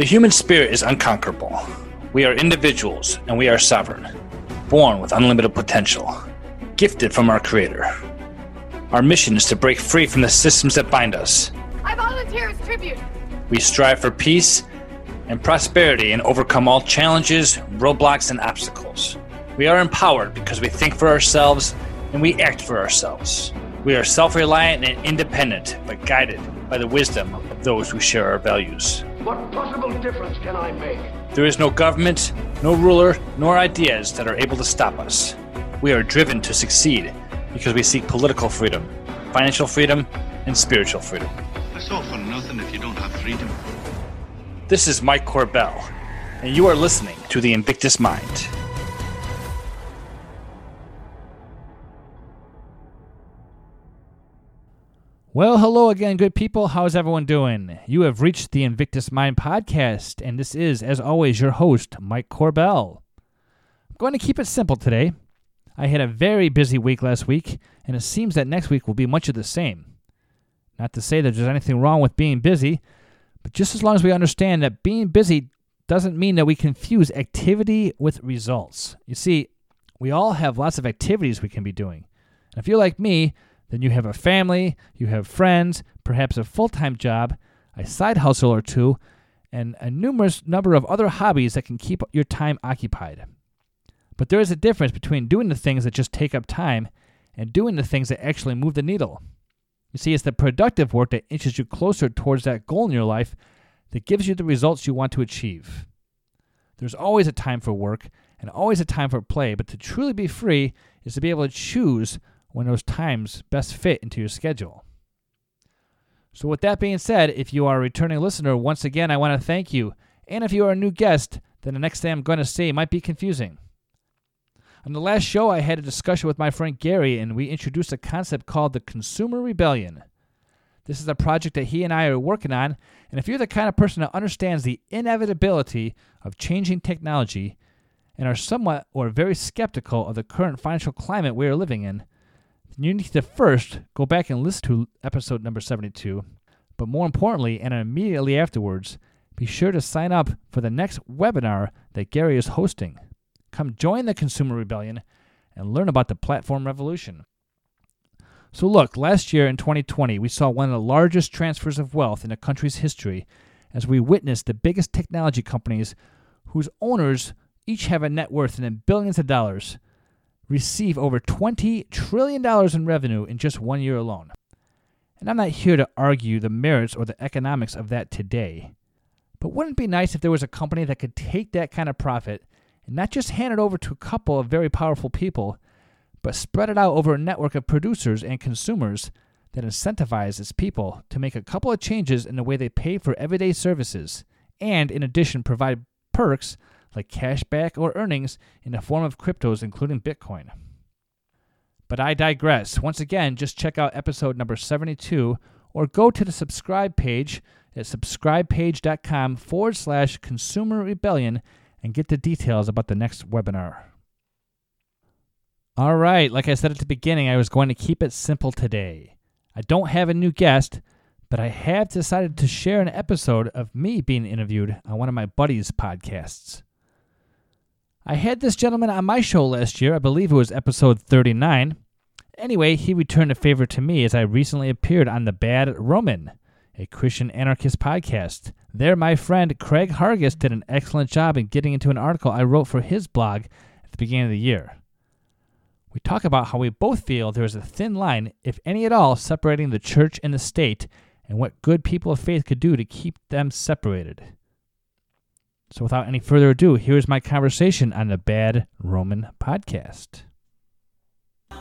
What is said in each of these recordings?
The human spirit is unconquerable. We are individuals and we are sovereign, born with unlimited potential, gifted from our Creator. Our mission is to break free from the systems that bind us. I volunteer as tribute. We strive for peace and prosperity and overcome all challenges, roadblocks, and obstacles. We are empowered because we think for ourselves and we act for ourselves. We are self reliant and independent, but guided by the wisdom of those who share our values. What possible difference can I make? There is no government, no ruler, nor ideas that are able to stop us. We are driven to succeed because we seek political freedom, financial freedom, and spiritual freedom. It's all for nothing if you don't have freedom. This is Mike Corbell, and you are listening to The Invictus Mind. Well, hello again, good people. How's everyone doing? You have reached the Invictus Mind podcast, and this is, as always, your host, Mike Corbell. I'm going to keep it simple today. I had a very busy week last week, and it seems that next week will be much of the same. Not to say that there's anything wrong with being busy, but just as long as we understand that being busy doesn't mean that we confuse activity with results. You see, we all have lots of activities we can be doing. And if you're like me, then you have a family, you have friends, perhaps a full time job, a side hustle or two, and a numerous number of other hobbies that can keep your time occupied. But there is a difference between doing the things that just take up time and doing the things that actually move the needle. You see, it's the productive work that inches you closer towards that goal in your life that gives you the results you want to achieve. There's always a time for work and always a time for play, but to truly be free is to be able to choose when those times best fit into your schedule. So, with that being said, if you are a returning listener, once again, I want to thank you. And if you are a new guest, then the next thing I'm going to say might be confusing. On the last show, I had a discussion with my friend Gary, and we introduced a concept called the Consumer Rebellion. This is a project that he and I are working on, and if you're the kind of person that understands the inevitability of changing technology and are somewhat or very skeptical of the current financial climate we are living in, you need to first go back and listen to episode number 72. But more importantly, and immediately afterwards, be sure to sign up for the next webinar that Gary is hosting. Come join the Consumer Rebellion and learn about the platform revolution. So, look, last year in 2020, we saw one of the largest transfers of wealth in the country's history as we witnessed the biggest technology companies, whose owners each have a net worth in the billions of dollars, receive over $20 trillion in revenue in just one year alone. And I'm not here to argue the merits or the economics of that today. But wouldn't it be nice if there was a company that could take that kind of profit and not just hand it over to a couple of very powerful people, but spread it out over a network of producers and consumers that incentivizes people to make a couple of changes in the way they pay for everyday services, and in addition provide perks like cash back or earnings in the form of cryptos, including Bitcoin. But I digress. Once again, just check out episode number 72 or go to the subscribe page at subscribepage.com forward slash consumer rebellion and get the details about the next webinar. All right, like I said at the beginning, I was going to keep it simple today. I don't have a new guest, but I have decided to share an episode of me being interviewed on one of my buddies' podcasts. I had this gentleman on my show last year. I believe it was episode 39. Anyway, he returned a favor to me as I recently appeared on The Bad Roman, a Christian anarchist podcast. There, my friend Craig Hargis did an excellent job in getting into an article I wrote for his blog at the beginning of the year. We talk about how we both feel there is a thin line, if any at all, separating the church and the state, and what good people of faith could do to keep them separated. So without any further ado, here's my conversation on the Bad Roman podcast.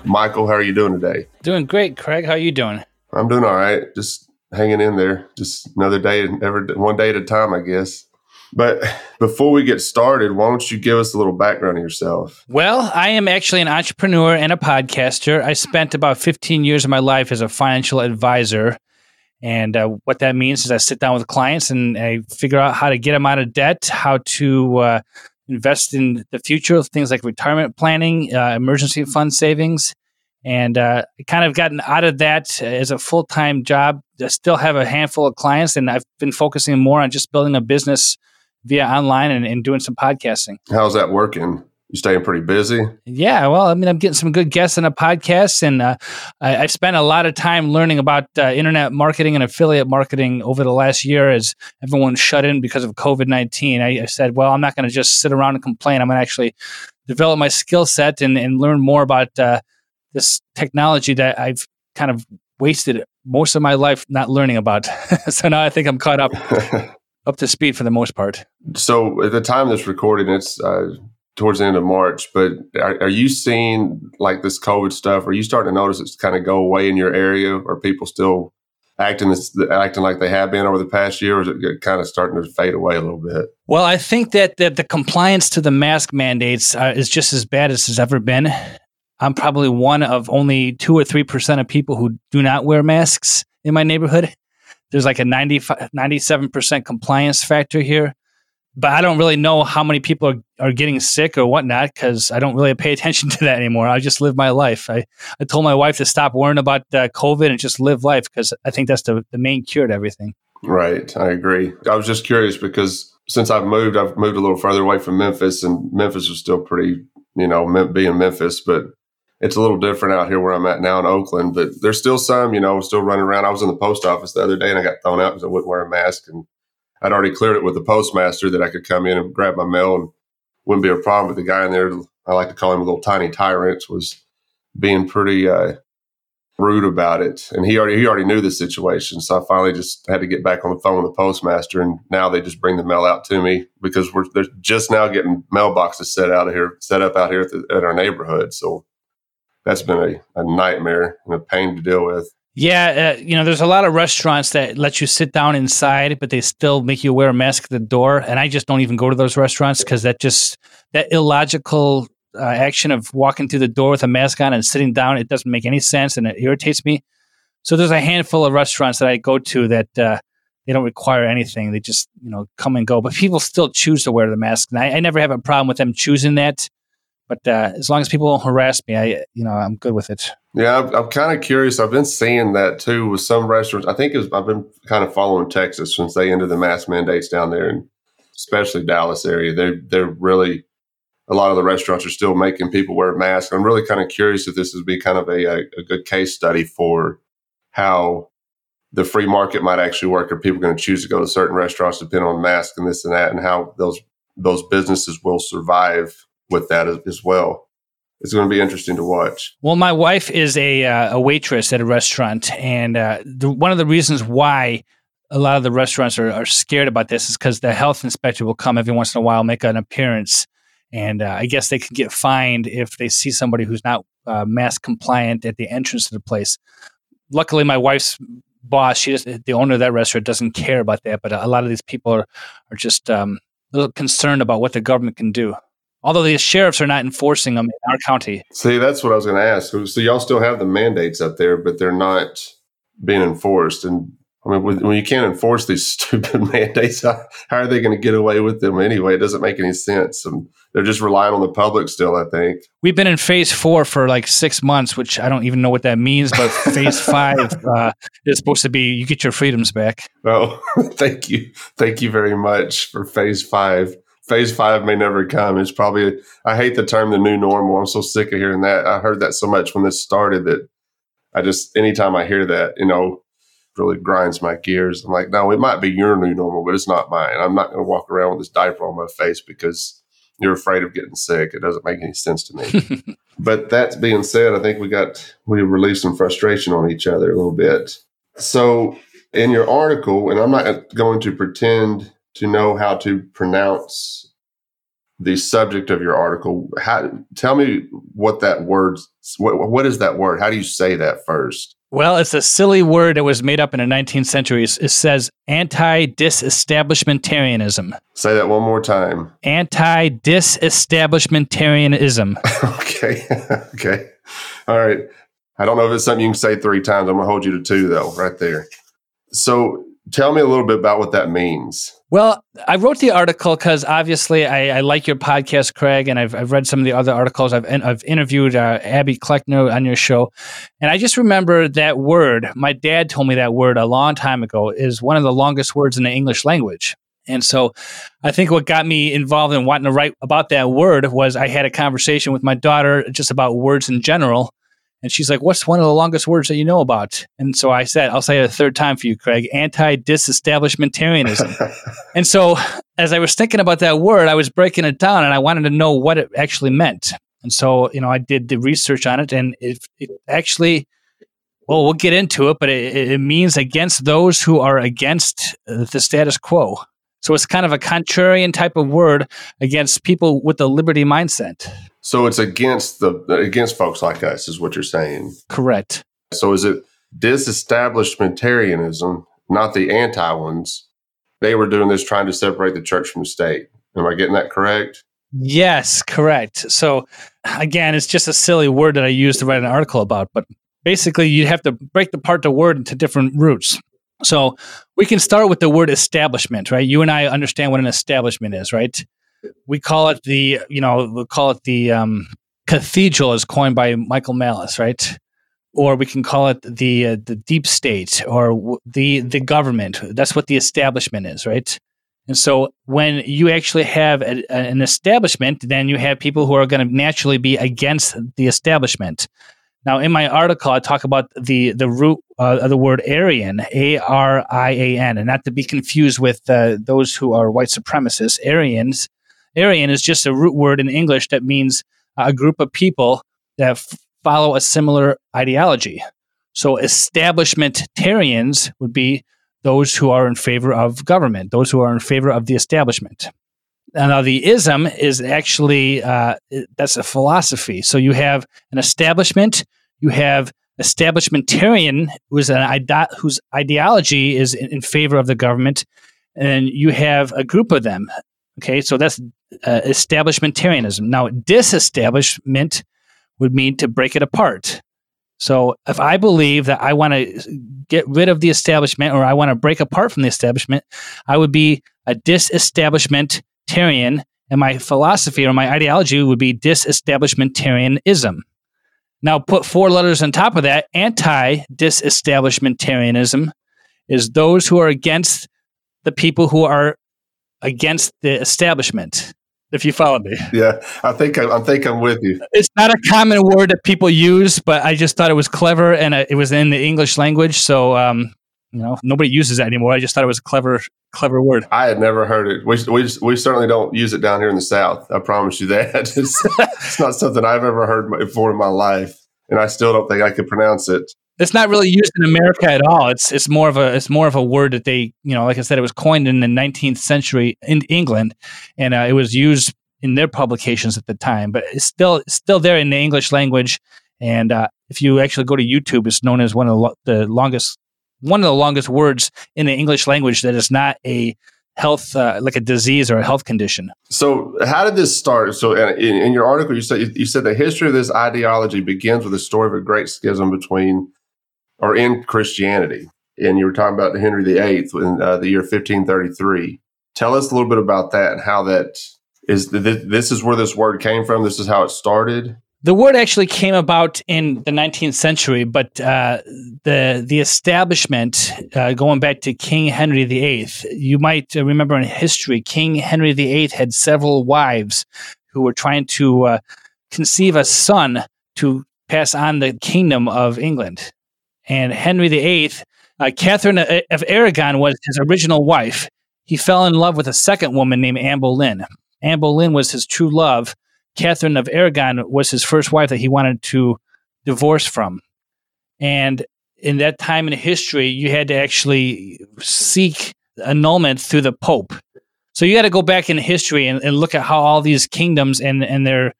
Michael, how are you doing today? Doing great, Craig. How are you doing? I'm doing all right. Just hanging in there. Just another day, every one day at a time, I guess. But before we get started, why don't you give us a little background of yourself? Well, I am actually an entrepreneur and a podcaster. I spent about 15 years of my life as a financial advisor and uh, what that means is I sit down with clients and I figure out how to get them out of debt, how to uh, invest in the future, things like retirement planning, uh, emergency fund savings, and uh, kind of gotten out of that as a full time job. I still have a handful of clients, and I've been focusing more on just building a business via online and, and doing some podcasting. How's that working? You staying pretty busy? Yeah, well, I mean, I'm getting some good guests on a podcast, and uh, I, have spent a lot of time learning about uh, internet marketing and affiliate marketing over the last year as everyone shut in because of COVID 19. I, I, said, well, I'm not going to just sit around and complain. I'm going to actually develop my skill set and, and learn more about uh, this technology that I've kind of wasted most of my life not learning about. so now I think I'm caught up. up to speed for the most part. So at the time this recording, it's uh, towards the end of March. But are, are, you seeing like this COVID stuff? Are you starting to notice it's kind of go away in your area? Are people still acting this, acting like they have been over the past year, or is it kind of starting to fade away a little bit? Well, I think that, that the compliance to the mask mandates uh, is just as bad as it's ever been. I'm probably one of only two or three percent of people who do not wear masks in my neighborhood. There's like a 97 percent compliance factor here but I don't really know how many people are, are getting sick or whatnot because I don't really pay attention to that anymore. I just live my life. I, I told my wife to stop worrying about uh, COVID and just live life because I think that's the, the main cure to everything. Right. I agree. I was just curious because since I've moved, I've moved a little further away from Memphis, and Memphis is still pretty, you know, being Memphis, but it's a little different out here where I'm at now in Oakland. But there's still some, you know, still running around. I was in the post office the other day and I got thrown out because I wouldn't wear a mask. And I'd already cleared it with the postmaster that I could come in and grab my mail and wouldn't be a problem. But the guy in there, I like to call him a little tiny tyrant, was being pretty uh, rude about it. And he already he already knew the situation, so I finally just had to get back on the phone with the postmaster. And now they just bring the mail out to me because we're they're just now getting mailboxes set out of here, set up out here at, the, at our neighborhood. So that's been a, a nightmare and a pain to deal with. Yeah, uh, you know, there's a lot of restaurants that let you sit down inside, but they still make you wear a mask at the door. And I just don't even go to those restaurants because that just that illogical uh, action of walking through the door with a mask on and sitting down, it doesn't make any sense and it irritates me. So there's a handful of restaurants that I go to that uh, they don't require anything; they just you know come and go. But people still choose to wear the mask, and I, I never have a problem with them choosing that. But uh, as long as people don't harass me, I you know I'm good with it. Yeah, I'm, I'm kind of curious. I've been seeing that too with some restaurants. I think I've been kind of following Texas since they ended the mask mandates down there, and especially Dallas area. They're they're really a lot of the restaurants are still making people wear masks. I'm really kind of curious if this would be kind of a, a, a good case study for how the free market might actually work. Are people going to choose to go to certain restaurants depending on masks and this and that, and how those those businesses will survive with that as, as well. It's going to be interesting to watch. Well, my wife is a uh, a waitress at a restaurant, and uh, the, one of the reasons why a lot of the restaurants are, are scared about this is because the health inspector will come every once in a while, make an appearance, and uh, I guess they can get fined if they see somebody who's not uh, mask compliant at the entrance to the place. Luckily, my wife's boss, she just, the owner of that restaurant, doesn't care about that. But a lot of these people are are just um, a little concerned about what the government can do. Although the sheriffs are not enforcing them in our county. See, that's what I was going to ask. So y'all still have the mandates up there, but they're not being enforced. And I mean, when you can't enforce these stupid mandates, how, how are they going to get away with them anyway? It doesn't make any sense. And they're just relying on the public still, I think. We've been in phase four for like six months, which I don't even know what that means, but phase five uh, is supposed to be you get your freedoms back. Oh, thank you. Thank you very much for phase five phase five may never come. It's probably, I hate the term the new normal. I'm so sick of hearing that. I heard that so much when this started that I just, anytime I hear that, you know, really grinds my gears. I'm like, no, it might be your new normal, but it's not mine. I'm not going to walk around with this diaper on my face because you're afraid of getting sick. It doesn't make any sense to me. but that being said, I think we got, we released some frustration on each other a little bit. So in your article, and I'm not going to pretend to know how to pronounce the subject of your article. How, tell me what that word, what, what is that word? How do you say that first? Well, it's a silly word that was made up in the 19th century. It says anti disestablishmentarianism. Say that one more time. Anti disestablishmentarianism. okay. okay. All right. I don't know if it's something you can say three times. I'm going to hold you to two, though, right there. So Tell me a little bit about what that means. Well, I wrote the article because obviously I, I, like your podcast, Craig, and I've, I've read some of the other articles. I've, I've interviewed uh, Abby Kleckner on your show. And I just remember that word. My dad told me that word a long time ago is one of the longest words in the English language. And so I think what got me involved in wanting to write about that word was I had a conversation with my daughter just about words in general. And she's like, What's one of the longest words that you know about? And so I said, I'll say it a third time for you, Craig anti disestablishmentarianism. and so as I was thinking about that word, I was breaking it down and I wanted to know what it actually meant. And so, you know, I did the research on it and it, it actually, well, we'll get into it, but it, it means against those who are against the status quo. So it's kind of a contrarian type of word against people with the liberty mindset. So it's against the against folks like us, is what you're saying. Correct. So is it disestablishmentarianism, not the anti ones? They were doing this trying to separate the church from the state. Am I getting that correct? Yes, correct. So again, it's just a silly word that I used to write an article about, but basically you have to break apart the word into different roots. So we can start with the word establishment, right? You and I understand what an establishment is, right? We call it the, you know, we call it the um, cathedral, as coined by Michael Malice, right? Or we can call it the uh, the deep state or w- the the government. That's what the establishment is, right? And so when you actually have a, an establishment, then you have people who are going to naturally be against the establishment. Now, in my article, I talk about the the root uh, of the word Aryan, A R I A N, and not to be confused with uh, those who are white supremacists. Aryans, Aryan is just a root word in English that means a group of people that f- follow a similar ideology. So, establishmentarians would be those who are in favor of government, those who are in favor of the establishment. Now, the ism is actually uh, that's a philosophy. So you have an establishment, you have establishmentarian, who's an ide- whose ideology is in, in, favor of the government, and you have a group of them. Okay, so that's uh, establishmentarianism. Now, disestablishment would mean to break it apart. So if I believe that I want to get rid of the establishment or I want to break apart from the establishment, I would be a disestablishment and my philosophy or my ideology would be disestablishmentarianism. Now, put four letters on top of that anti disestablishmentarianism is those who are against the people who are against the establishment. If you follow me, yeah, I think I, I think I'm with you. It's not a common word that people use, but I just thought it was clever and it was in the English language, so um, you know nobody uses that anymore. I just thought it was a clever clever word. I had never heard it. We, we, we certainly don't use it down here in the South. I promise you that. It's, it's not something I've ever heard before in my life, and I still don't think I could pronounce it. It's not really used in America at all. It's it's more of a it's more of a word that they you know like I said it was coined in the 19th century in England, and uh, it was used in their publications at the time. But it's still still there in the English language. And uh, if you actually go to YouTube, it's known as one of the, lo- the longest one of the longest words in the English language that is not a health uh, like a disease or a health condition. So, how did this start? So, uh, in, in, your article, you said you said the history of this ideology begins with the story of a great schism between or in Christianity, and you were talking about Henry VIII in uh, the year 1533. Tell us a little bit about that and how that is. This is where this word came from. This is how it started. The word actually came about in the 19th century, but uh, the the establishment, uh, going back to King Henry VIII, you might remember in history, King Henry VIII had several wives who were trying to uh, conceive a son to pass on the kingdom of England. And Henry VIII, uh, Catherine of Aragon was his original wife. He fell in love with a second woman named Anne Boleyn. Anne Boleyn was his true love Catherine of Aragon was his first wife that he wanted to divorce from. And in that time in history, you had to actually seek annulment through the Pope. So you got to go back in history and, and, look at how all these kingdoms and, and their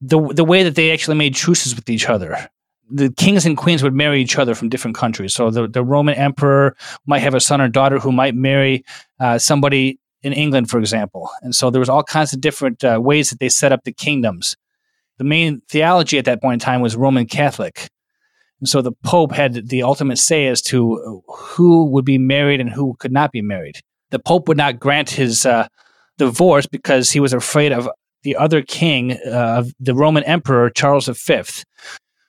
the the way that they actually made truces with each other. The kings and queens would marry each other from different countries. So the, the Roman emperor might have a son or daughter who might marry uh, somebody in England, for example. And so there was all kinds of different uh, ways that they set up the kingdoms. The main theology at that point in time was Roman Catholic. And so the Pope had the ultimate say as to who would be married and who could not be married. The Pope would not grant his uh, divorce because he was afraid of the other king uh, of the Roman Emperor Charles V.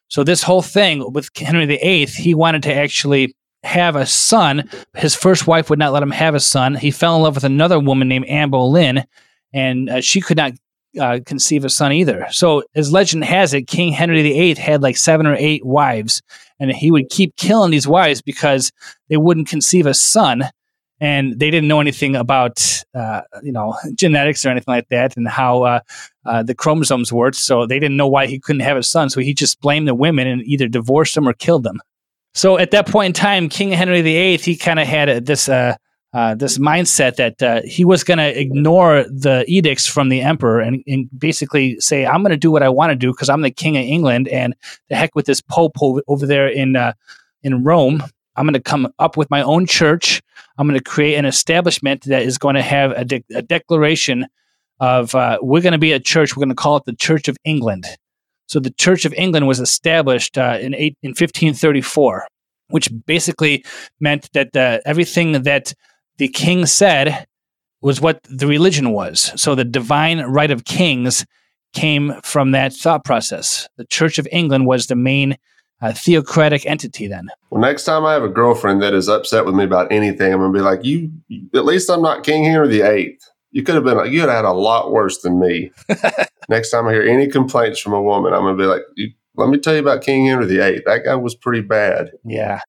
So this whole thing with Henry VIII, he wanted to actually have a son. His first wife would not let him have a son. He fell in love with another woman named Anne Boleyn, and uh, she could not uh, conceive a son either. So, as legend has it, King Henry VIII had like seven or eight wives, and he would keep killing these wives because they wouldn't conceive a son, and they didn't know anything about uh, you know genetics or anything like that, and how uh, uh, the chromosomes worked. So they didn't know why he couldn't have a son. So he just blamed the women and either divorced them or killed them. So at that point in time, King Henry VIII, he kind of had this uh, uh, this mindset that uh, he was going to ignore the edicts from the emperor and, and basically say, "I'm going to do what I want to do because I'm the king of England, and the heck with this pope over there in uh, in Rome. I'm going to come up with my own church. I'm going to create an establishment that is going to have a, de- a declaration of uh, we're going to be a church. We're going to call it the Church of England." So the Church of England was established uh, in eight, in 1534, which basically meant that uh, everything that the king said was what the religion was. So the divine right of kings came from that thought process. The Church of England was the main uh, theocratic entity then. Well, next time I have a girlfriend that is upset with me about anything, I'm going to be like, "You, at least I'm not King Henry the Eighth. You could have been, like, you could have had a lot worse than me." next time I hear any complaints from a woman, I'm going to be like, "Let me tell you about King Henry VIII. That guy was pretty bad." Yeah.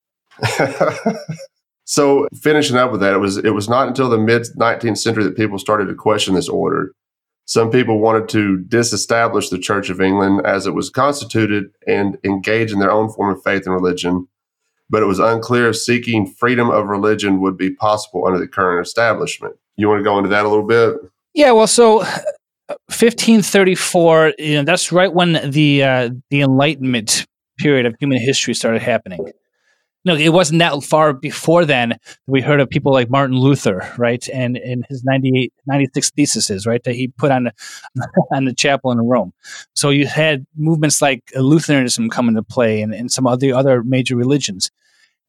So finishing up with that, it was it was not until the mid 19th century that people started to question this order. Some people wanted to disestablish the Church of England as it was constituted and engage in their own form of faith and religion, but it was unclear if seeking freedom of religion would be possible under the current establishment. You want to go into that a little bit? Yeah, well, so 1534, you know, that's right when the uh, the Enlightenment period of human history started happening no, it wasn't that far before then we heard of people like Martin Luther, right? And in his 98, 96 theses, right, that he put on, on the chapel in Rome. So you had movements like Lutheranism come into play and, and some of the other major religions.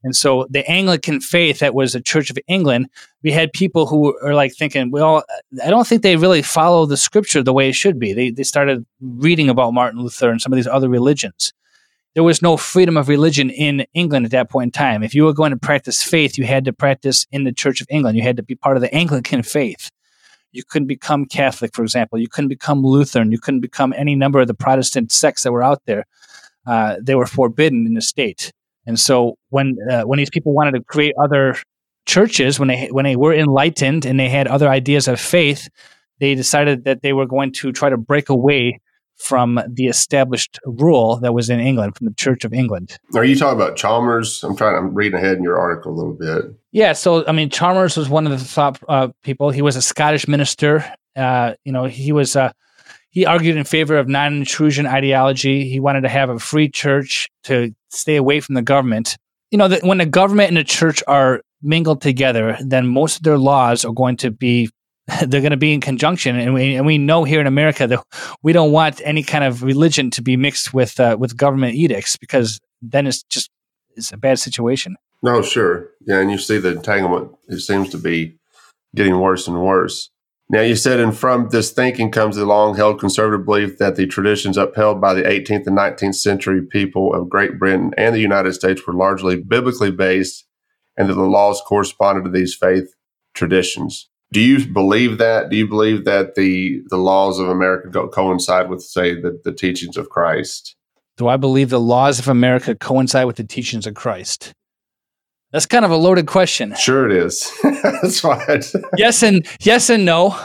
And so the Anglican faith that was the Church of England, we had people who are like thinking, well, I don't think they really follow the scripture the way it should be. They, they started reading about Martin Luther and some of these other religions there was no freedom of religion in England at that point in time. If you were going to practice faith, you had to practice in the Church of England. You had to be part of the Anglican faith. You couldn't become Catholic, for example. You couldn't become Lutheran. You couldn't become any number of the Protestant sects that were out there. Uh, they were forbidden in the state. And so when uh, when these people wanted to create other churches, when they when they were enlightened and they had other ideas of faith, they decided that they were going to try to break away from the established rule that was in England, from the Church of England. Are you talking about Chalmers? I'm trying. I'm reading ahead in your article a little bit. Yeah. So, I mean, Chalmers was one of the top uh, people. He was a Scottish minister. Uh, you know, he was. Uh, he argued in favor of non-intrusion ideology. He wanted to have a free church to stay away from the government. You know, that when the government and the church are mingled together, then most of their laws are going to be they're going to be in conjunction, and we and we know here in America that we don't want any kind of religion to be mixed with uh, with government edicts because then it's just it's a bad situation. No, sure, yeah, and you see the entanglement. It seems to be getting worse and worse. Now, you said, and from this thinking comes the long held conservative belief that the traditions upheld by the 18th and 19th century people of Great Britain and the United States were largely biblically based, and that the laws corresponded to these faith traditions. Do you believe that? Do you believe that the the laws of America go, coincide with, say, the, the teachings of Christ? Do I believe the laws of America coincide with the teachings of Christ? That's kind of a loaded question. Sure, it is. That's fine. yes and yes and no.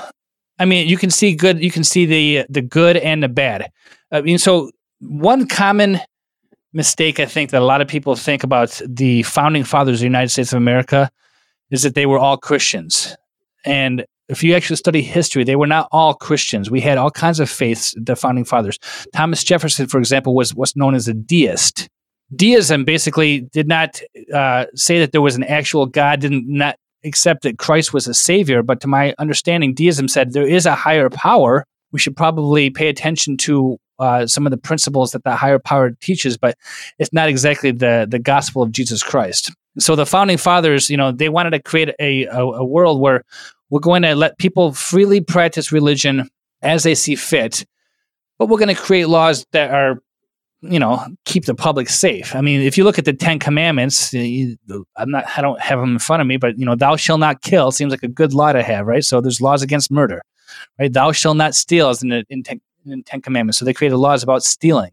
I mean, you can see good. You can see the the good and the bad. I mean, so one common mistake I think that a lot of people think about the founding fathers of the United States of America is that they were all Christians. And if you actually study history, they were not all Christians. We had all kinds of faiths, the founding fathers. Thomas Jefferson, for example, was what's known as a deist. Deism basically did not uh, say that there was an actual God, didn't not accept that Christ was a savior. But to my understanding, deism said there is a higher power. We should probably pay attention to uh, some of the principles that the higher power teaches, but it's not exactly the the gospel of Jesus Christ. So the founding fathers, you know, they wanted to create a, a, a world where we're going to let people freely practice religion as they see fit, but we're going to create laws that are you know keep the public safe. I mean if you look at the 10 commandments i'm not i don't have them in front of me but you know thou shalt not kill seems like a good law to have right? So there's laws against murder right? Thou shalt not steal as in the in 10, in 10 commandments. So they created laws about stealing.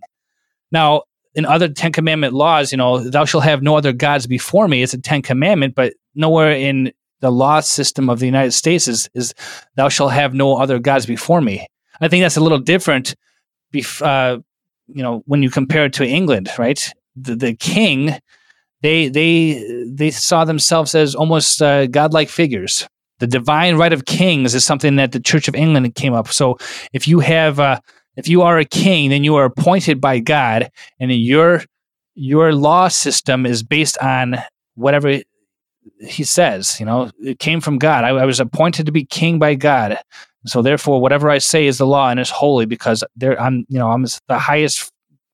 Now in other 10 commandment laws you know thou shalt have no other gods before me it's a 10 commandment but nowhere in the law system of the united states is, is thou shalt have no other gods before me. I think that's a little different bef- uh, you know when you compare it to England, right? The, the king, they they they saw themselves as almost uh, godlike figures. The divine right of kings is something that the Church of England came up. So if you have uh, if you are a king, then you are appointed by God, and your your law system is based on whatever he says. You know, it came from God. I, I was appointed to be king by God. So therefore, whatever I say is the law and is holy because there I'm, you know, I'm the highest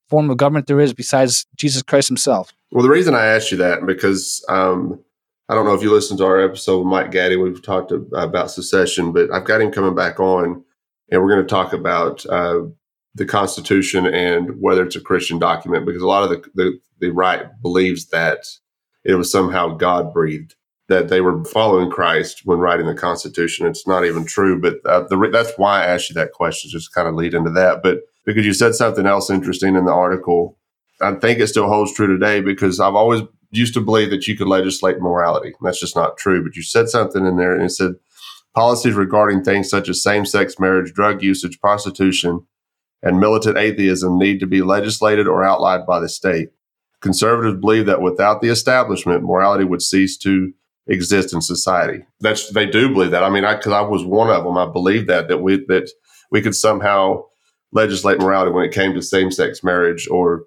form of government there is besides Jesus Christ Himself. Well, the reason I asked you that because um, I don't know if you listened to our episode with Mike Gaddy. We've talked about secession, but I've got him coming back on, and we're going to talk about uh, the Constitution and whether it's a Christian document because a lot of the, the, the right believes that it was somehow God breathed that they were following Christ when writing the Constitution. It's not even true, but uh, the, that's why I asked you that question, just kind of lead into that. But because you said something else interesting in the article, I think it still holds true today because I've always used to believe that you could legislate morality. That's just not true. But you said something in there and it said policies regarding things such as same sex marriage, drug usage, prostitution, and militant atheism need to be legislated or outlined by the state. Conservatives believe that without the establishment, morality would cease to exist in society. That's they do believe that. I mean, I because I was one of them. I believe that that we that we could somehow legislate morality when it came to same sex marriage or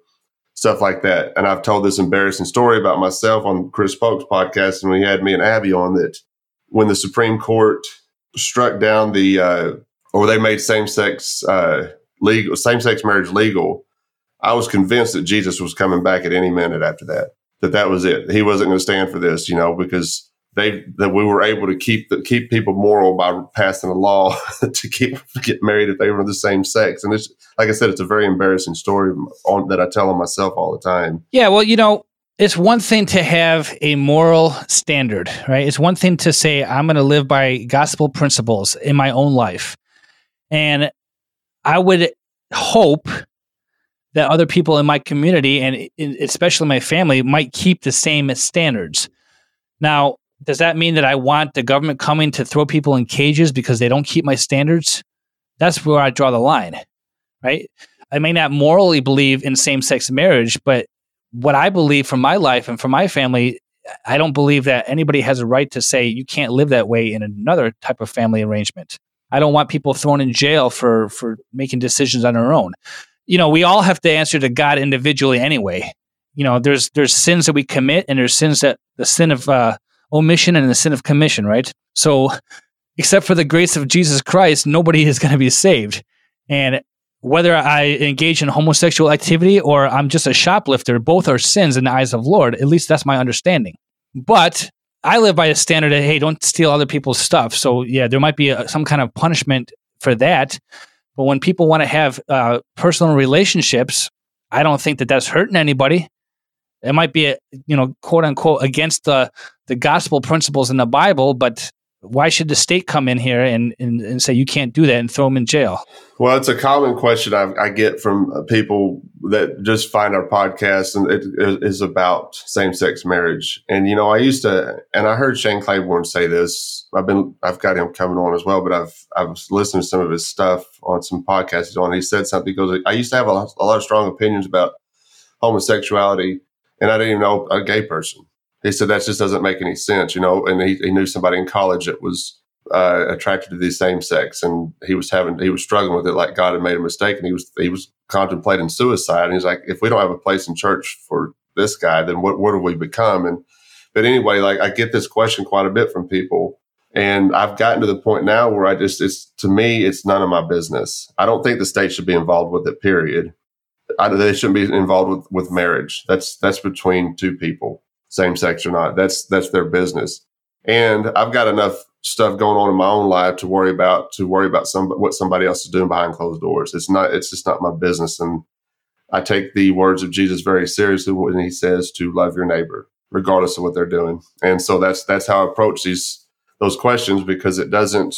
stuff like that. And I've told this embarrassing story about myself on Chris Polk's podcast, and we had me and Abby on that when the Supreme Court struck down the uh, or they made same sex uh, legal same sex marriage legal. I was convinced that Jesus was coming back at any minute after that. That that was it. He wasn't going to stand for this, you know, because they that we were able to keep the, keep people moral by passing a law to keep get married if they were the same sex. And it's like I said, it's a very embarrassing story on, that I tell on myself all the time. Yeah, well, you know, it's one thing to have a moral standard, right? It's one thing to say I'm going to live by gospel principles in my own life, and I would hope that other people in my community and especially my family might keep the same standards. Now, does that mean that I want the government coming to throw people in cages because they don't keep my standards? That's where I draw the line, right? I may not morally believe in same sex marriage, but what I believe for my life and for my family, I don't believe that anybody has a right to say you can't live that way in another type of family arrangement. I don't want people thrown in jail for for making decisions on their own. You know, we all have to answer to God individually anyway. You know, there's there's sins that we commit, and there's sins that the sin of uh, omission and the sin of commission, right? So, except for the grace of Jesus Christ, nobody is going to be saved. And whether I engage in homosexual activity or I'm just a shoplifter, both are sins in the eyes of Lord. At least that's my understanding. But I live by a standard that hey, don't steal other people's stuff. So yeah, there might be a, some kind of punishment for that. But when people want to have uh, personal relationships, I don't think that that's hurting anybody. It might be, a, you know, quote unquote, against the the gospel principles in the Bible, but why should the state come in here and, and, and say you can't do that and throw them in jail? Well, it's a common question I, I get from uh, people that just find our podcast and it, is about same sex marriage. And you know, I used to, and I heard Shane Claiborne say this. I've been, I've got him coming on as well, but I've, I've listened to some of his stuff on some podcasts he's on. He said something. Goes, I used to have a, a lot of strong opinions about homosexuality and I didn't even know a gay person. He said that just doesn't make any sense, you know. And he, he knew somebody in college that was uh, attracted to the same sex, and he was having he was struggling with it, like God had made a mistake, and he was he was contemplating suicide. And he's like, if we don't have a place in church for this guy, then what what do we become? And but anyway, like I get this question quite a bit from people And I've gotten to the point now where I just, it's to me, it's none of my business. I don't think the state should be involved with it, period. I, they shouldn't be involved with, with marriage. That's, that's between two people, same sex or not. That's, that's their business. And I've got enough stuff going on in my own life to worry about, to worry about some, what somebody else is doing behind closed doors. It's not, it's just not my business. And I take the words of Jesus very seriously when he says to love your neighbor, regardless of what they're doing. And so that's, that's how I approach these, those questions because it doesn't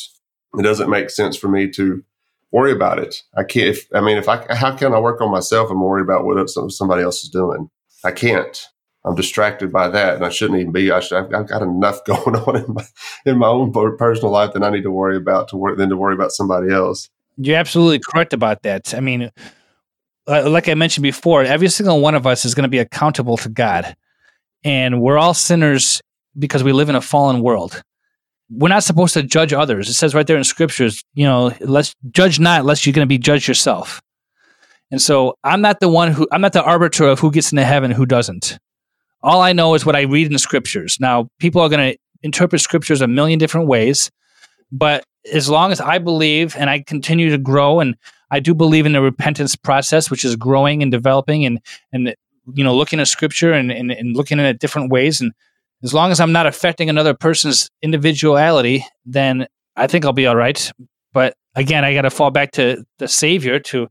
it doesn't make sense for me to worry about it. I can't. If, I mean, if I how can I work on myself and worry about what somebody else is doing? I can't. I'm distracted by that, and I shouldn't even be. I I've, got enough going on in my in my own personal life that I need to worry about to work than to worry about somebody else. You're absolutely correct about that. I mean, uh, like I mentioned before, every single one of us is going to be accountable to God, and we're all sinners because we live in a fallen world we're not supposed to judge others. It says right there in scriptures, you know, let's judge not unless you're going to be judged yourself. And so I'm not the one who, I'm not the arbiter of who gets into heaven who doesn't. All I know is what I read in the scriptures. Now, people are going to interpret scriptures a million different ways, but as long as I believe and I continue to grow and I do believe in the repentance process, which is growing and developing and, and, you know, looking at scripture and, and, and looking at it different ways and as long as I'm not affecting another person's individuality, then I think I'll be all right. But again, I got to fall back to the Savior to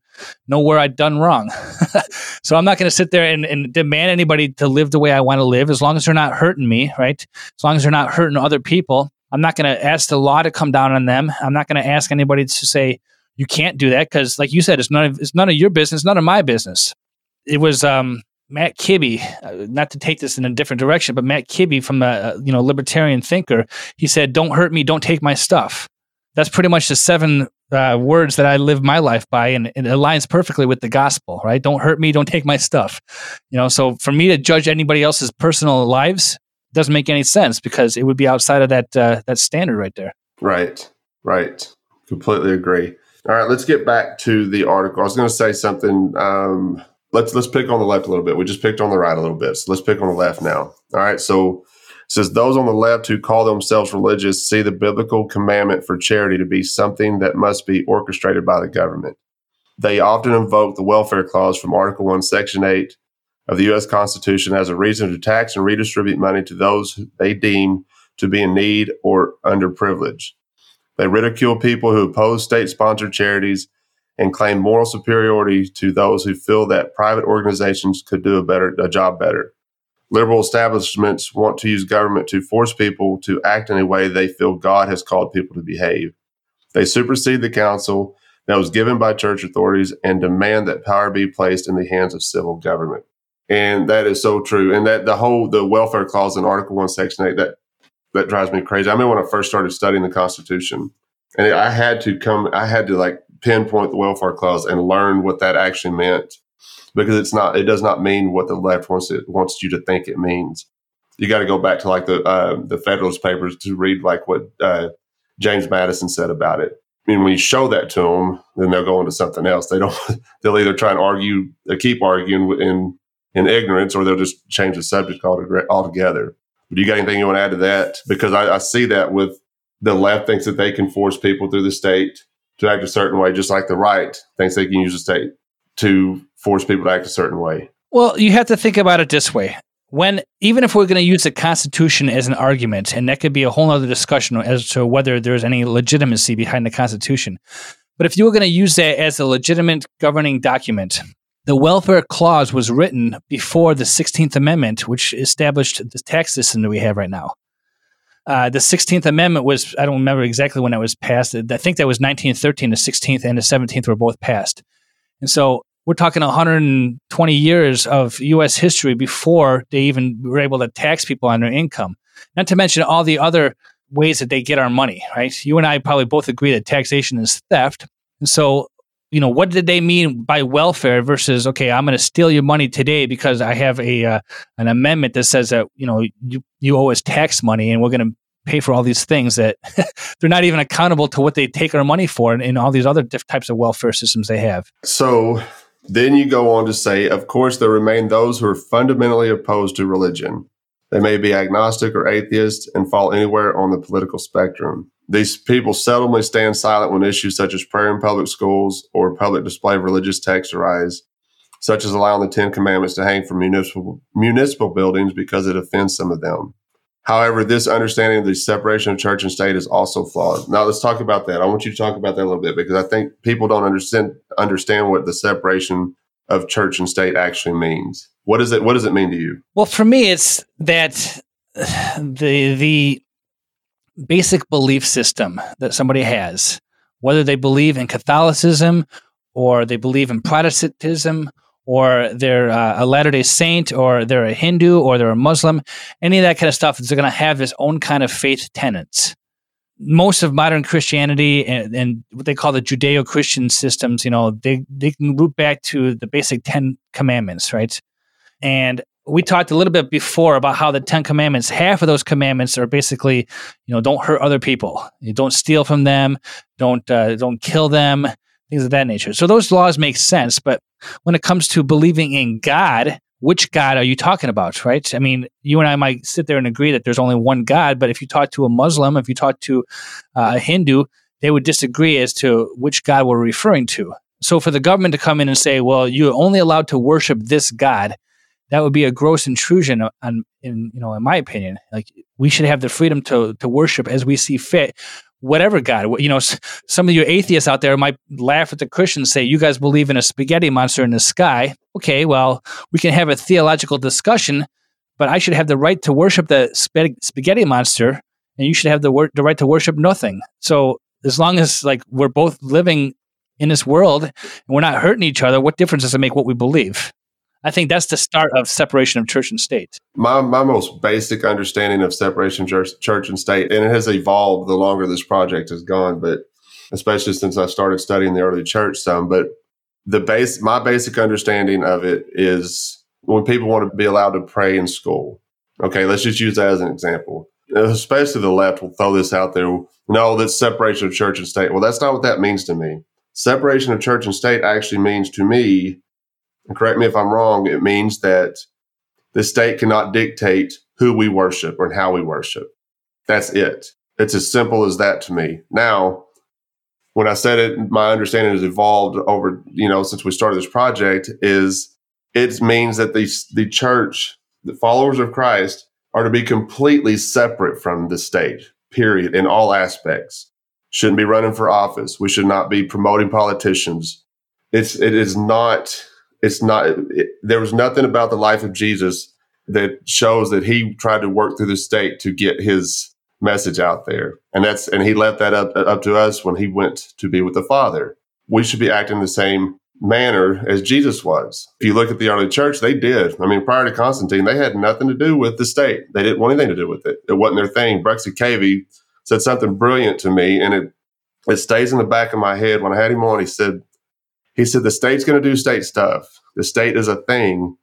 know where I've done wrong. so I'm not going to sit there and, and, demand anybody to live the way I want to live as long as they're not hurting me, right? As long as they're not hurting other people. I'm not going to ask the law to come down on them. I'm not going to ask anybody to say, you can't do that because, like you said, it's none of it's none of your business, none of my business. It was um, Matt Kibbe, uh, not to take this in a different direction, but Matt Kibbe from a uh, you know libertarian thinker, he said, "Don't hurt me, don't take my stuff." That's pretty much the seven uh, words that I live my life by, and it aligns perfectly with the gospel. Right? Don't hurt me, don't take my stuff. You know, so for me to judge anybody else's personal lives doesn't make any sense because it would be outside of that uh, that standard right there. Right. Right. Completely agree. All right, let's get back to the article. I was going to say something. Um, let's let's pick on the left a little bit. We just picked on the right a little bit. So let's pick on the left now. All right. So says those on the left who call themselves religious see the biblical commandment for charity to be something that must be orchestrated by the government. They often invoke the welfare clause from Article 1, Section 8 of the U.S. Constitution as a reason to tax and redistribute money to those they deem to be in need or underprivileged. They ridicule people who oppose state sponsored charities and claim moral superiority to those who feel that private organizations could do a better a job better. Liberal establishments want to use government to force people to act in a way they feel God has called people to behave. They supersede the counsel that was given by church authorities and demand that power be placed in the hands of civil government. And that is so true. And that the whole the welfare clause in Article One, Section Eight, that that drives me crazy. I mean, when I first started studying the Constitution, and I had to come, I had to like pinpoint the welfare clause and learn what that actually meant because it's not it does not mean what the left wants it wants you to think it means you got to go back to like the uh, the federalist papers to read like what uh, james madison said about it mean, when you show that to them, then they'll go into something else. They don't. They'll either try and argue, uh, keep arguing in in ignorance, or they'll just change the subject altogether. But do you got anything you want to add to that? Because I, I see that with the left thinks that they can force people through the state to act a certain way, just like the right thinks they can use the state to force people to act a certain way. Well, you have to think about it this way. When even if we're going to use the Constitution as an argument, and that could be a whole other discussion as to whether there's any legitimacy behind the Constitution. But if you were going to use that as a legitimate governing document, the welfare clause was written before the 16th Amendment, which established the tax system that we have right now. Uh, the 16th Amendment was, I don't remember exactly when it was passed. I think that was 1913. The 16th and the 17th were both passed. And so we're talking 120 years of U.S. history before they even were able to tax people on their income. Not to mention all the other ways that they get our money, right? You and I probably both agree that taxation is theft. And so, you know, what did they mean by welfare versus, okay, I'm going to steal your money today because I have a uh, an amendment that says that, you know, you, you owe us tax money and we're going to pay for all these things that they're not even accountable to what they take our money for and, all these other diff- types of welfare systems they have. So then you go on to say, of course, there remain those who are fundamentally opposed to religion. They may be agnostic or atheist and fall anywhere on the political spectrum. These people seldomly stand silent when issues such as prayer in public schools or public display of religious texts arise, such as allowing the Ten Commandments to hang from municipal, municipal buildings because it offends some of them. However, this understanding of the separation of church and state is also flawed. Now, let's talk about that. I want you to talk about that a little bit because I think people don't understand understand what the separation of church and state actually means. What does it What does it mean to you? Well, for me, it's that the the basic belief system that somebody has, whether they believe in Catholicism or they believe in Protestantism or they're uh, a Latter day Saint, or they're a Hindu, or they're a Muslim, any of that kind of stuff, is going to have its own kind of faith tenets. Most of modern Christianity and, and what they call the Judeo Christian systems, you know, they, they can root back to the basic 10 commandments, right? And we talked a little bit before about how the Ten Commandments, half of those commandments are basically, you know, don't hurt other people, you don't steal from them, don't uh, don't kill them, things of that nature. So those laws make sense, but when it comes to believing in God, which God are you talking about, right? I mean, you and I might sit there and agree that there's only one God, but if you talk to a Muslim, if you talk to uh, a Hindu, they would disagree as to which God we're referring to. So for the government to come in and say, well, you're only allowed to worship this God, that would be a gross intrusion on, in, you know, in my opinion. Like we should have the freedom to, to worship as we see fit whatever God. You know, some of you atheists out there might laugh at the Christians, say, you guys believe in a spaghetti monster in the sky. Okay, well, we can have a theological discussion, but I should have the right to worship the spaghetti monster, and you should have the, wor- the right to worship nothing. So as long as like we're both living in this world and we're not hurting each other, what difference does it make what we believe? I think that's the start of separation of church and state. My my most basic understanding of separation church, church and state, and it has evolved the longer this project has gone, but especially since I started studying the early church some. But the base, my basic understanding of it is when people want to be allowed to pray in school. Okay, let's just use that as an example. Especially the left will throw this out there. No, that's separation of church and state. Well, that's not what that means to me. Separation of church and state actually means to me and correct me if I'm wrong, it means that the state cannot dictate who we worship or how we worship. That's it. It's as simple as that to me. Now, when I said it, my understanding has evolved over, you know, since we started this project, is it means that the, the church, the followers of Christ, are to be completely separate from the state, period, in all aspects. Shouldn't be running for office. We should not be promoting politicians. It's it is not it's not it, there was nothing about the life of jesus that shows that he tried to work through the state to get his message out there. And that's and he left that up up to us when he went to be with the father. We should be acting the same manner as jesus was. If you look at the early church they did. I mean prior to constantine they had nothing to do with the state. They didn't want anything to do with it. It wasn't their thing. Bruxy cavey said something brilliant to me and it it stays in the back of my head. When i had him on he said he said, the state's going to do state stuff. The state is a thing.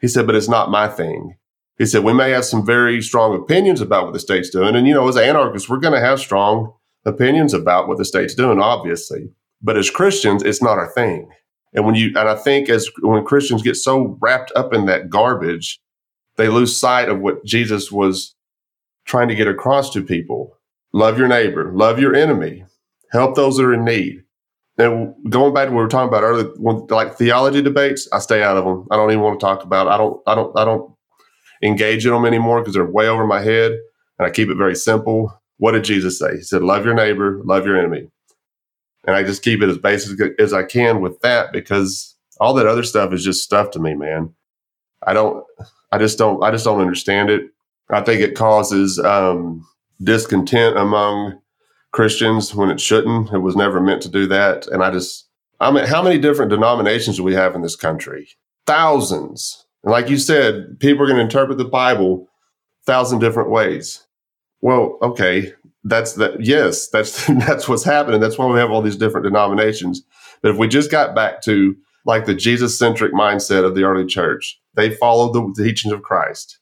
He said, but it's not my thing. He said, we may have some very strong opinions about what the state's doing. And, you know, as anarchists, we're going to have strong opinions about what the state's doing, obviously. But as Christians, it's not our thing. And when you, and I think as when Christians get so wrapped up in that garbage, they lose sight of what Jesus was trying to get across to people. Love your neighbor, love your enemy, help those that are in need. And going back to what we were talking about earlier, like theology debates, I stay out of them. I don't even want to talk about. It. I don't. I don't. I don't engage in them anymore because they're way over my head, and I keep it very simple. What did Jesus say? He said, "Love your neighbor, love your enemy," and I just keep it as basic as I can with that because all that other stuff is just stuff to me, man. I don't. I just don't. I just don't understand it. I think it causes um, discontent among Christians when it shouldn't. It was never meant to do that. And I just, I mean, how many different denominations do we have in this country? Thousands. And like you said, people are going to interpret the Bible thousand different ways. Well, okay, that's that. Yes, that's that's what's happening. That's why we have all these different denominations. But if we just got back to like the Jesus centric mindset of the early church, they followed the teachings of Christ.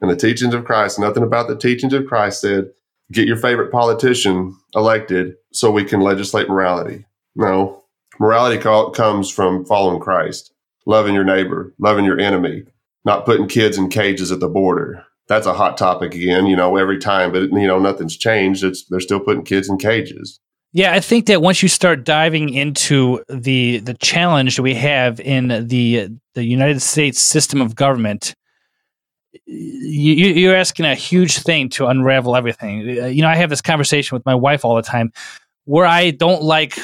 And the teachings of Christ, nothing about the teachings of Christ said, get your favorite politician elected so we can legislate morality. No, morality comes from following Christ, loving your neighbor, loving your enemy, not putting kids in cages at the border. that's a hot topic again, you know, every time, but you know, nothing's changed. It's they're still putting kids in cages. Yeah, I think that once you start diving into the the challenge that we have in the the United States system of government, you, you're asking a huge thing to unravel everything. Uh, you know, I have this conversation with my wife all the time where I don't like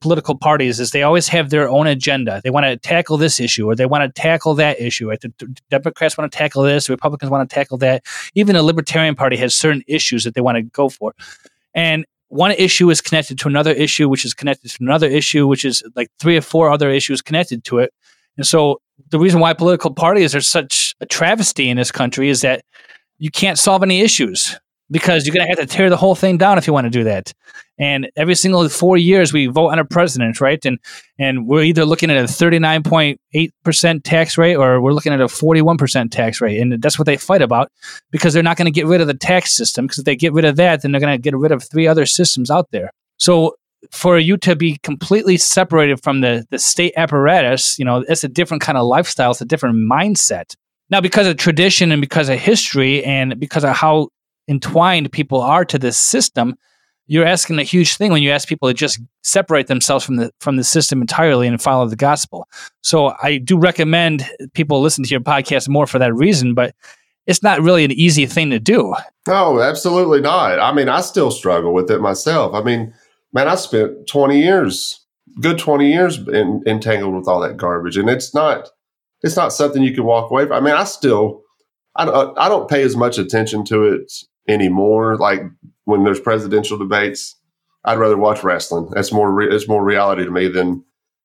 political parties is they always have their own agenda. They want to tackle this issue or they want to tackle that issue. The Democrats want to tackle this, the Republicans want to tackle that. Even the Libertarian Party has certain issues that they want to go for. And one issue is connected to another issue, which is connected to another issue, which is like three or four other issues connected to it. And so the reason why political parties are such a travesty in this country is that you can't solve any issues because you're going to have to tear the whole thing down if you want to do that. And every single four years, we vote on a president, right? And and we're either looking at a 39.8 percent tax rate or we're looking at a 41 percent tax rate, and that's what they fight about because they're not going to get rid of the tax system. Because if they get rid of that, then they're going to get rid of three other systems out there. So for you to be completely separated from the the state apparatus, you know, it's a different kind of lifestyle. It's a different mindset. Now, because of tradition and because of history and because of how entwined people are to this system, you're asking a huge thing when you ask people to just separate themselves from the from the system entirely and follow the gospel. So I do recommend people listen to your podcast more for that reason, but it's not really an easy thing to do. No, absolutely not. I mean, I still struggle with it myself. I mean, man, I spent 20 years, good 20 years in, entangled with all that garbage and it's not it's not something you can walk away from. I mean, I still I don't, uh, I don't pay as much attention to it anymore. Like when there's presidential debates, I'd rather watch wrestling. That's more re- it's more reality to me than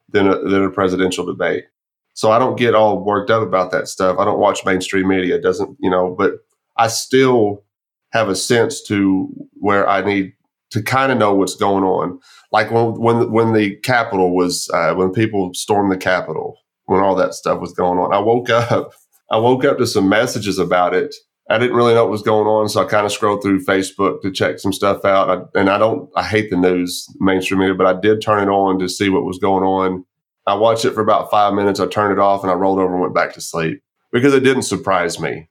than a, than a presidential debate. So I don't get all worked up about that stuff. I don't watch mainstream media. It doesn't, you know, but I still have a sense to where I need to kind of know what's going on. Like when when when the Capitol was uh, when people stormed the Capitol, when all that stuff was going on, I woke up. I woke up to some messages about it I didn't really know what was going on, so I kind of scrolled through Facebook to check some stuff out. I, and I don't, I hate the news, mainstream media, but I did turn it on to see what was going on. I watched it for about five minutes. I turned it off and I rolled over and went back to sleep because it didn't surprise me.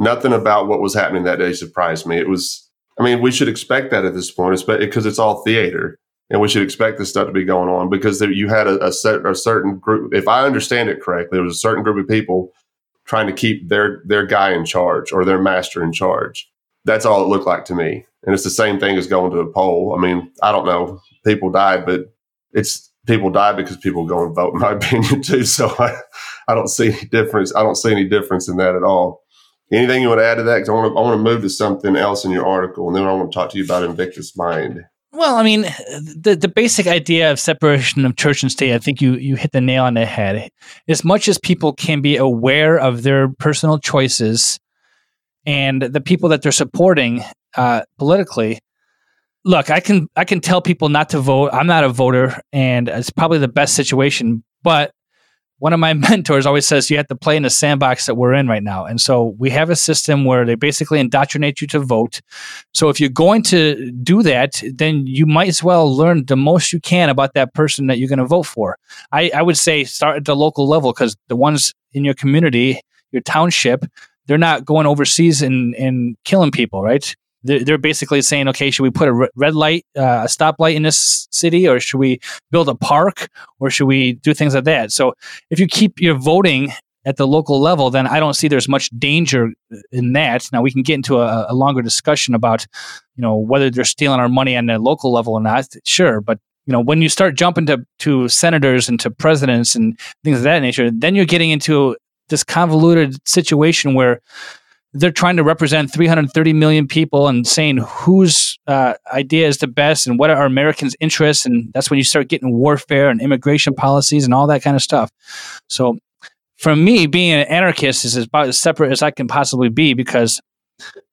Nothing about what was happening that day surprised me. It was, I mean, we should expect that at this point, because it's all theater, and we should expect this stuff to be going on because there, you had a, a, set, a certain group. If I understand it correctly, there was a certain group of people trying to keep their their guy in charge or their master in charge. That's all it looked like to me. And it's the same thing as going to a poll. I mean, I don't know. People died, but it's people died because people go and vote, in my opinion, too. So I, I don't see any difference. I don't see any difference in that at all. Anything you want to add to that? Because I want to, I want to move to something else in your article, and then I want to talk to you about Invictus Mind. Well, I mean, the the basic idea of separation of church and state, I think you you hit the nail on the head. As much as people can be aware of their personal choices and the people that they're supporting uh, politically, look, I can I can tell people not to vote. I'm not a voter, and it's probably the best situation. But one of my mentors always says you have to play in the sandbox that we're in right now. And so we have a system where they basically indoctrinate you to vote. So if you're going to do that, then you might as well learn the most you can about that person that you're going to vote for. I, I would say start at the local level because the ones in your community, your township, they're not going overseas and, and killing people, right? They're basically saying, okay, should we put a red light, uh, a stoplight in this city, or should we build a park, or should we do things like that? So if you keep your voting at the local level, then I don't see there's much danger in that. Now we can get into a, a longer discussion about, you know, whether they're stealing our money on the local level or not. Sure, but you know, when you start jumping to to senators and to presidents and things of that nature, then you're getting into this convoluted situation where they're trying to represent 330 million people and saying whose uh, idea is the best and what are Americans' interests. And that's when you start getting warfare and immigration policies and all that kind of stuff. So, for me, being an anarchist is about as separate as I can possibly be because,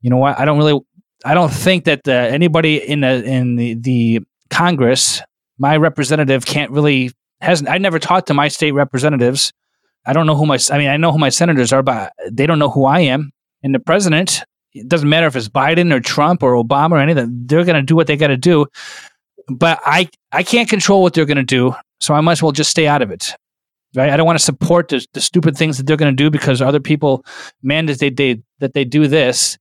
you know what, I don't really, I don't think that the, anybody in the in the, the Congress, my representative, can't really hasn't. I never talked to my state representatives. I don't know who my, I mean, I know who my senators are, but they don't know who I am. And the president, it doesn't matter if it's Biden or Trump or Obama or anything, they're going to do what they got to do. But I, I can't control what they're going to do. So I might as well just stay out of it. Right? I don't want to support the, the stupid things that they're going to do because other people mandate they, they, that they do this.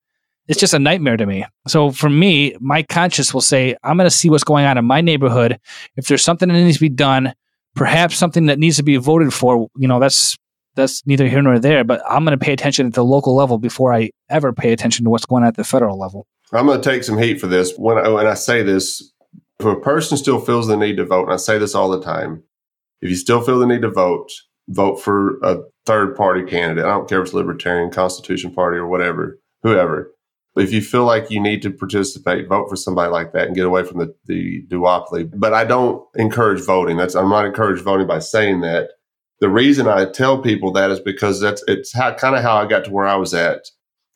It's just a nightmare to me. So for me, my conscience will say, I'm going to see what's going on in my neighborhood. If there's something that needs to be done, perhaps something that needs to be voted for, you know, that's that's neither here nor there. But I'm going to pay attention at the local level before I ever pay attention to what's going on at the federal level. I'm going to take some heat for this. When I, when I say this, if a person still feels the need to vote, and I say this all the time, if you still feel the need to vote, vote for a third party candidate. I don't care if it's Libertarian, Constitution Party, or whatever, whoever. But if you feel like you need to participate, vote for somebody like that and get away from the, the duopoly. But I don't encourage voting. That's I'm not encouraged voting by saying that. The reason I tell people that is because that's it's how, kind of how I got to where I was at.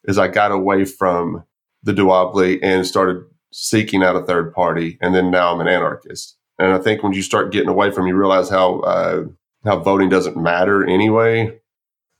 Is I got away from the duopoly and started seeking out a third party, and then now I'm an anarchist. And I think when you start getting away from, you realize how uh, how voting doesn't matter anyway.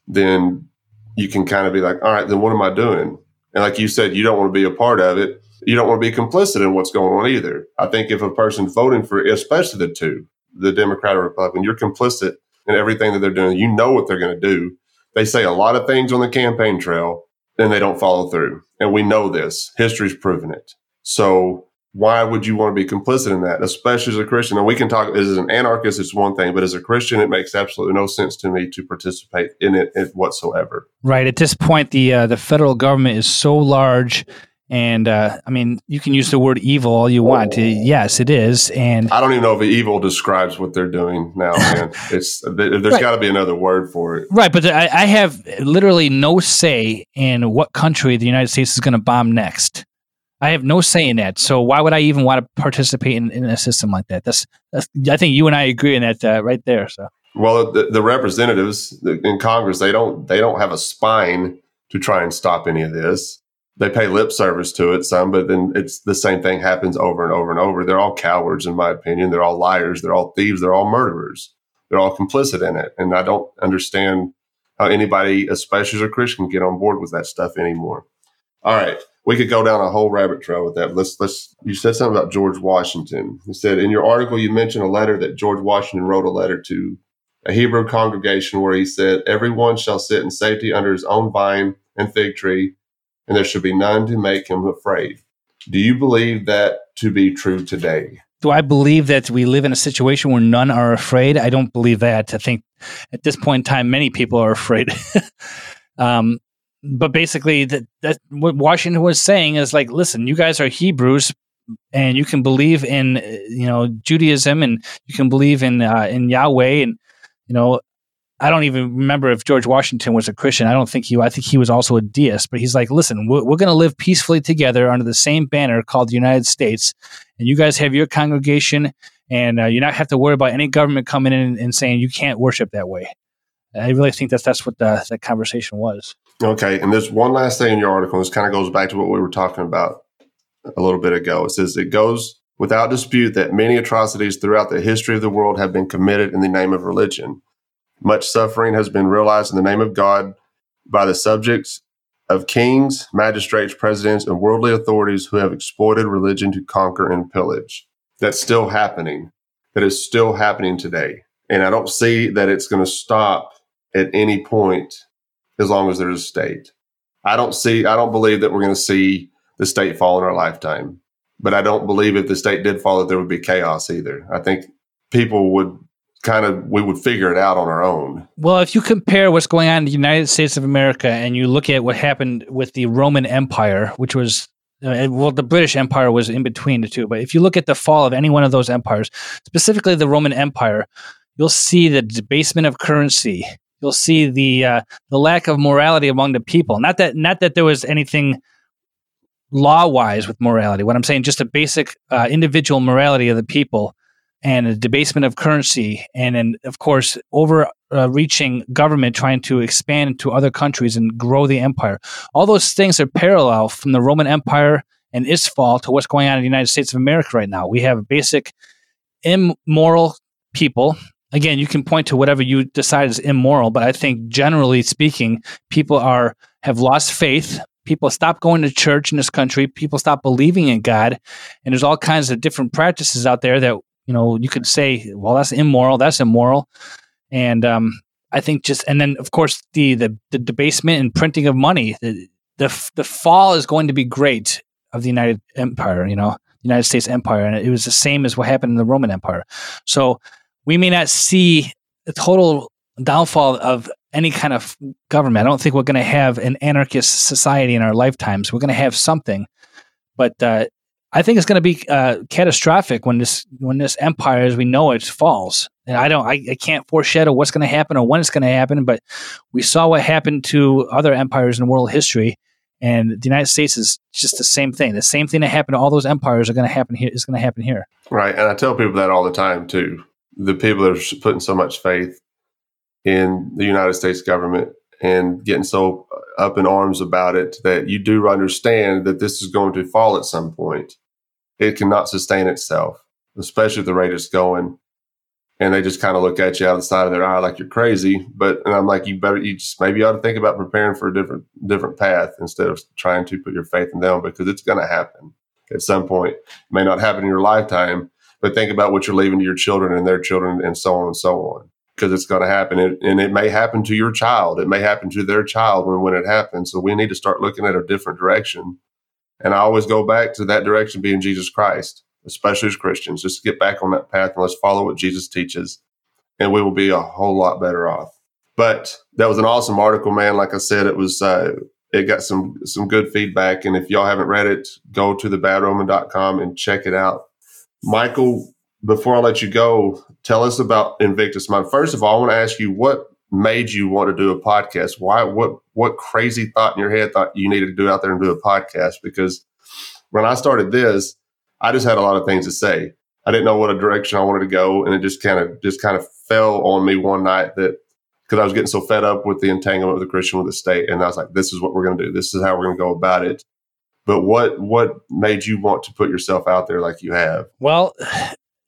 Then you can kind of be like, all right, then what am I doing? And like you said, you don't want to be a part of it. You don't want to be complicit in what's going on either. I think if a person's voting for, especially the two, the Democrat or Republican, you're complicit in everything that they're doing. You know what they're going to do. They say a lot of things on the campaign trail and they don't follow through. And we know this. History's proven it. So why would you want to be complicit in that, especially as a Christian? And we can talk as an anarchist, it's one thing, but as a Christian, it makes absolutely no sense to me to participate in it whatsoever. Right. At this point, the uh, the federal government is so large. And uh, I mean, you can use the word evil all you want. Yes, it is. And I don't even know if evil describes what they're doing now, man. it's there's right. got to be another word for it, right? But I, I have literally no say in what country the United States is going to bomb next. I have no say in that. So why would I even want to participate in, in a system like that? That's, that's I think you and I agree on that uh, right there. So well, the, the representatives in Congress they don't they don't have a spine to try and stop any of this. They pay lip service to it some, but then it's the same thing happens over and over and over. They're all cowards, in my opinion. They're all liars. They're all thieves. They're all murderers. They're all complicit in it, and I don't understand how anybody, especially as a Christian, can get on board with that stuff anymore. All right we could go down a whole rabbit trail with that. Let's let's. You said something about George Washington. You said in your article you mentioned a letter that George Washington wrote a letter to a Hebrew congregation where he said, "Everyone shall sit in safety under his own vine and fig tree, and there should be none to make him afraid." Do you believe that to be true today? Do I believe that we live in a situation where none are afraid? I don't believe that. I think at this point in time, many people are afraid. um, but basically that that what Washington was saying is like, listen, you guys are Hebrews, and you can believe in you know Judaism, and you can believe in uh, in Yahweh, and you know. I don't even remember if George Washington was a Christian. I don't think he. I think he was also a deist. But he's like, listen, we're, we're going to live peacefully together under the same banner called the United States, and you guys have your congregation, and uh, you not have to worry about any government coming in and, and saying you can't worship that way. I really think that that's what the, conversation was. Okay, and there's one last thing in your article. This kind of goes back to what we were talking about a little bit ago. It says it goes without dispute that many atrocities throughout the history of the world have been committed in the name of religion. Much suffering has been realized in the name of God by the subjects of kings, magistrates, presidents, and worldly authorities who have exploited religion to conquer and pillage. That's still happening. That is still happening today. And I don't see that it's going to stop at any point as long as there's a state. I don't see, I don't believe that we're going to see the state fall in our lifetime. But I don't believe if the state did fall that there would be chaos either. I think people would kind of we would figure it out on our own. Well, if you compare what's going on in the United States of America and you look at what happened with the Roman Empire, which was uh, well, the British Empire was in between the two, but if you look at the fall of any one of those empires, specifically the Roman Empire, you'll see the debasement of currency, you'll see the uh, the lack of morality among the people. Not that not that there was anything law wise with morality. What I'm saying, just a basic uh, individual morality of the people, and a debasement of currency, and then of course overreaching uh, government trying to expand to other countries and grow the empire. All those things are parallel from the Roman Empire and its fall to what's going on in the United States of America right now. We have basic immoral people again, you can point to whatever you decide is immoral, but I think generally speaking, people are have lost faith. People stop going to church in this country. People stop believing in God, and there's all kinds of different practices out there that you know you could say, well, that's immoral. That's immoral. and um, I think just and then of course the the, the debasement and printing of money. The, the the fall is going to be great of the United Empire. You know, United States Empire, and it was the same as what happened in the Roman Empire. So we may not see a total downfall of any kind of government. I don't think we're going to have an anarchist society in our lifetimes. We're going to have something, but uh, I think it's going to be uh, catastrophic when this when this empire, as we know it, falls. And I don't, I, I can't foreshadow what's going to happen or when it's going to happen. But we saw what happened to other empires in world history, and the United States is just the same thing. The same thing that happened to all those empires are going to happen here. Is going to happen here. Right, and I tell people that all the time too. The people that are putting so much faith in the United States government and getting so up in arms about it that you do understand that this is going to fall at some point. It cannot sustain itself, especially at the rate it's going. And they just kind of look at you out of the side of their eye like you're crazy. But and I'm like, you better, you just maybe you ought to think about preparing for a different different path instead of trying to put your faith in them because it's going to happen at some point. It may not happen in your lifetime, but think about what you're leaving to your children and their children and so on and so on because it's going to happen. And, and, it may happen to your child. It may happen to their child when, when it happens. So we need to start looking at a different direction. And I always go back to that direction being Jesus Christ, especially as Christians, just get back on that path and let's follow what Jesus teaches. And we will be a whole lot better off. But that was an awesome article, man. Like I said, it was, uh, it got some, some good feedback. And if y'all haven't read it, go to thebadroman.com and check it out. Michael, before I let you go, tell us about Invictus Mind. First of all, I want to ask you what made you want to do a podcast? Why? What? What crazy thought in your head thought you needed to do out there and do a podcast? Because when I started this, I just had a lot of things to say. I didn't know what a direction I wanted to go, and it just kind of just kind of fell on me one night that because I was getting so fed up with the entanglement of the Christian with the state, and I was like, "This is what we're going to do. This is how we're going to go about it." But what what made you want to put yourself out there like you have? Well,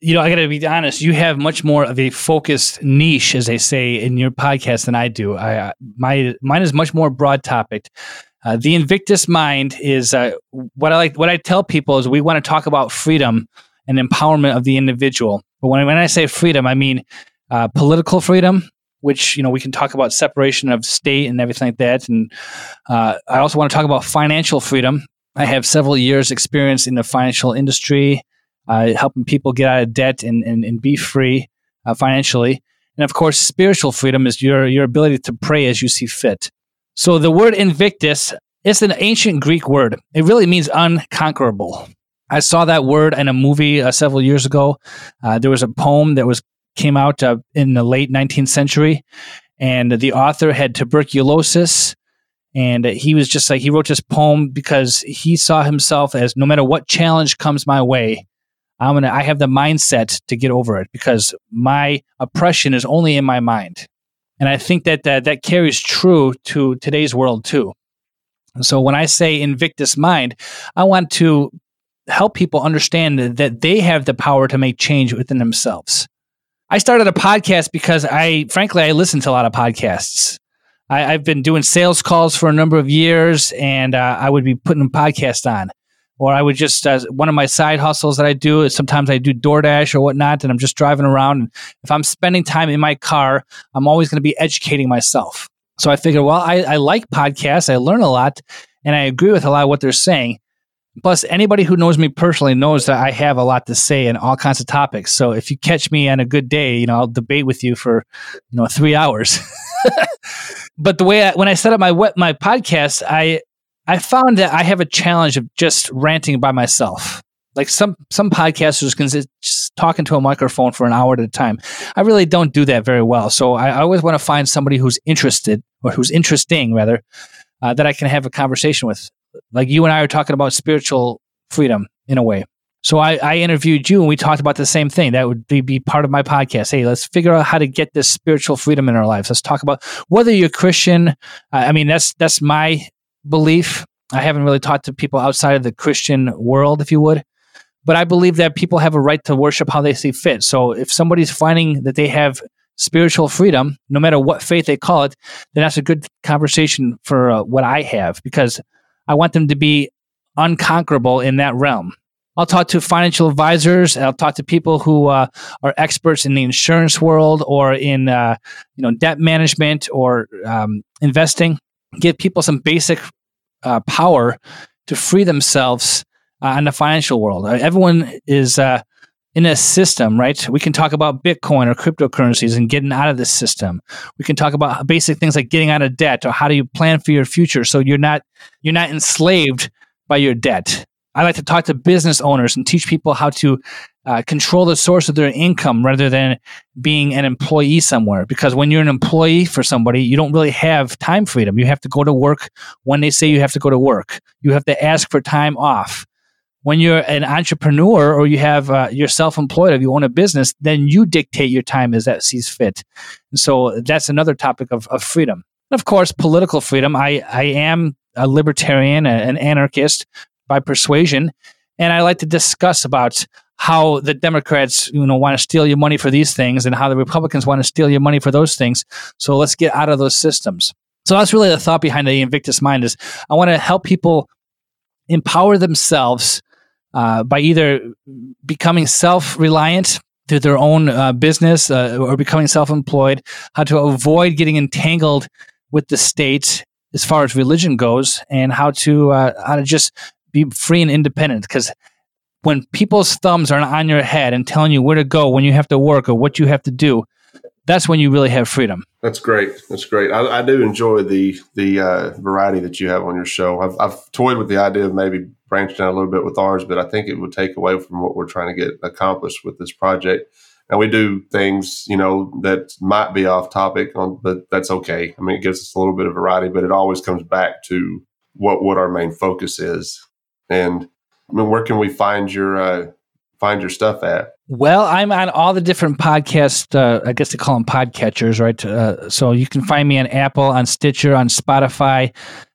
you know, I got to be honest. You have much more of a focused niche, as they say in your podcast, than I do. I my mine is much more broad topic. Uh, the Invictus Mind is uh, what I like. What I tell people is we want to talk about freedom and empowerment of the individual. But when when I say freedom, I mean uh, political freedom, which you know we can talk about separation of state and everything like that. And uh, I also want to talk about financial freedom. I have several years experience in the financial industry uh, helping people get out of debt and, and, and be free uh, financially. And of course, spiritual freedom is your, your ability to pray as you see fit. So the word invictus is an ancient Greek word. It really means unconquerable. I saw that word in a movie uh, several years ago. Uh, there was a poem that was came out uh, in the late 19th century, and the author had tuberculosis and he was just like he wrote this poem because he saw himself as no matter what challenge comes my way I'm gonna I have the mindset to get over it because my oppression is only in my mind. And I think that that, that carries true to today's world too. so when I say Invictus Mind, I want to help people understand that they have the power to make change within themselves. I started a podcast because I, frankly, I listen to a lot of podcasts. I, have been doing sales calls for a number of years, and uh, I would be putting a podcast on or I would just uh, one of my side hustles that I do is sometimes I do DoorDash or whatnot, and I'm just driving around. And if I'm spending time in my car, I'm always going to be educating myself. So I figured, well, I, I like podcasts, I learn a lot, and I agree with a lot of what they're saying. Plus, anybody who knows me personally knows that I have a lot to say in all kinds of topics. So if you catch me on a good day, you know, I'll debate with you for, you know, three hours. but the way I, when I set up my my podcast, I I found that I have a challenge of just ranting by myself. Like some some podcasters can just talking to a microphone for an hour at a time. I really don't do that very well. So I, I always want to find somebody who's interested or who's interesting rather uh, that I can have a conversation with. Like you and I are talking about spiritual freedom in a way. So I, I, interviewed you and we talked about the same thing. That would be, be part of my podcast. Hey, let's figure out how to get this spiritual freedom in our lives. Let's talk about whether you're Christian. Uh, I mean, that's that's my belief. I haven't really talked to people outside of the Christian world, if you would, but I believe that people have a right to worship how they see fit. So if somebody's finding that they have spiritual freedom, no matter what faith they call it, then that's a good conversation for uh, what I have because I want them to be unconquerable in that realm. I'll talk to financial advisors. I'll talk to people who uh, are experts in the insurance world or in uh, you know debt management or um, investing. Give people some basic uh, power to free themselves uh, in the financial world. Uh, everyone is uh, in a system, right? We can talk about Bitcoin or cryptocurrencies and getting out of this system. We can talk about basic things like getting out of debt or how do you plan for your future so you're not you're not enslaved by your debt. I like to talk to business owners and teach people how to uh, control the source of their income rather than being an employee somewhere. Because when you're an employee for somebody, you don't really have time freedom. You have to go to work when they say you have to go to work. You have to ask for time off. When you're an entrepreneur or you have uh, you're self-employed, if you own a business, then you dictate your time as that sees fit. And so that's another topic of, of freedom. And of course, political freedom. I, I am a libertarian, an anarchist, by persuasion. And I like to discuss about how the Democrats, you know, want to steal your money for these things and how the Republicans want to steal your money for those things. So let's get out of those systems. So that's really the thought behind the Invictus Mind is I want to help people empower themselves uh, by either becoming self-reliant through their own uh, business uh, or becoming self-employed, how to avoid getting entangled with the state as far as religion goes, and how to uh, how to just be free and independent because when people's thumbs are on your head and telling you where to go when you have to work or what you have to do that's when you really have freedom. That's great. That's great. I, I do enjoy the the uh, variety that you have on your show. I've, I've toyed with the idea of maybe branching out a little bit with ours but i think it would take away from what we're trying to get accomplished with this project. And we do things you know that might be off topic on but that's okay. I mean it gives us a little bit of variety but it always comes back to what what our main focus is and I mean, where can we find your uh, find your stuff at? Well, I'm on all the different podcast. Uh, I guess they call them podcatchers, right? Uh, so you can find me on Apple, on Stitcher, on Spotify.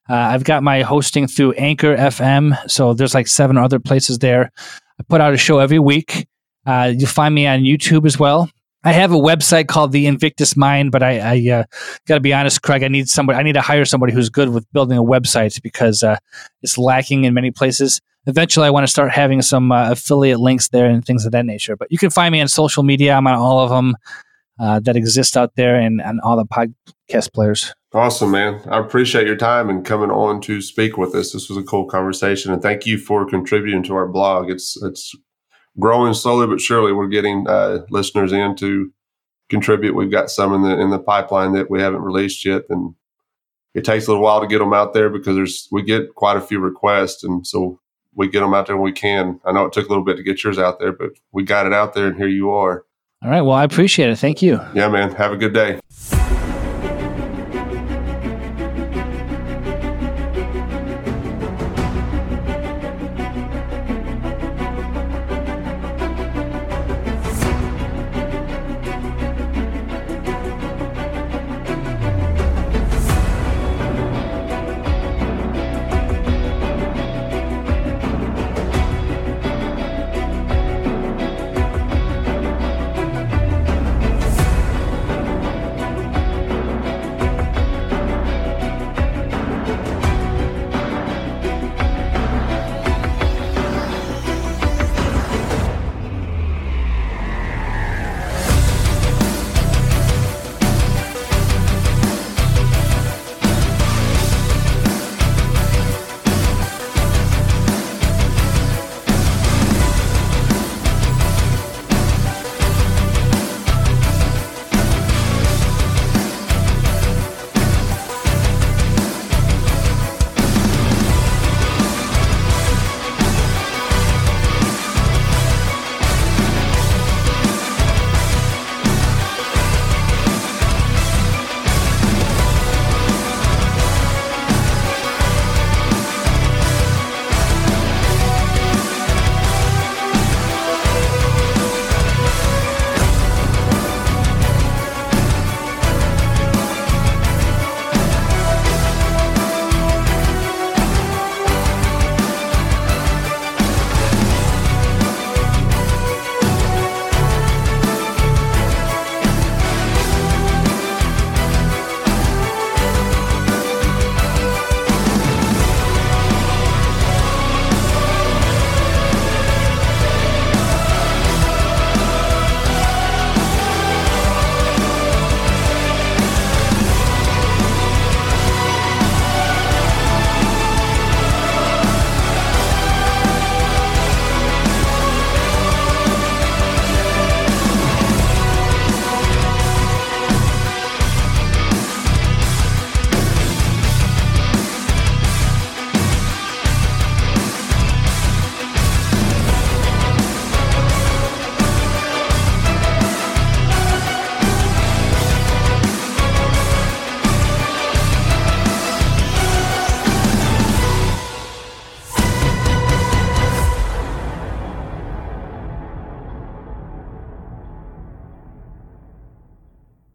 Uh, I've got my hosting through Anchor FM. So there's like seven other places there. I put out a show every week. Uh, you'll find me on YouTube as well. I have a website called the Invictus Mind, but I, I uh, got to be honest, Craig. I need somebody. I need to hire somebody who's good with building a website because uh, it's lacking in many places. Eventually, I want to start having some uh, affiliate links there and things of that nature. But you can find me on social media. I'm on all of them uh, that exist out there and on all the podcast players. Awesome, man. I appreciate your time and coming on to speak with us. This was a cool conversation, and thank you for contributing to our blog. It's it's growing slowly but surely. We're getting uh, listeners in to contribute. We've got some in the in the pipeline that we haven't released yet, and it takes a little while to get them out there because there's we get quite a few requests, and so we get them out there when we can. I know it took a little bit to get yours out there, but we got it out there, and here you are. All right. Well, I appreciate it. Thank you. Yeah, man. Have a good day.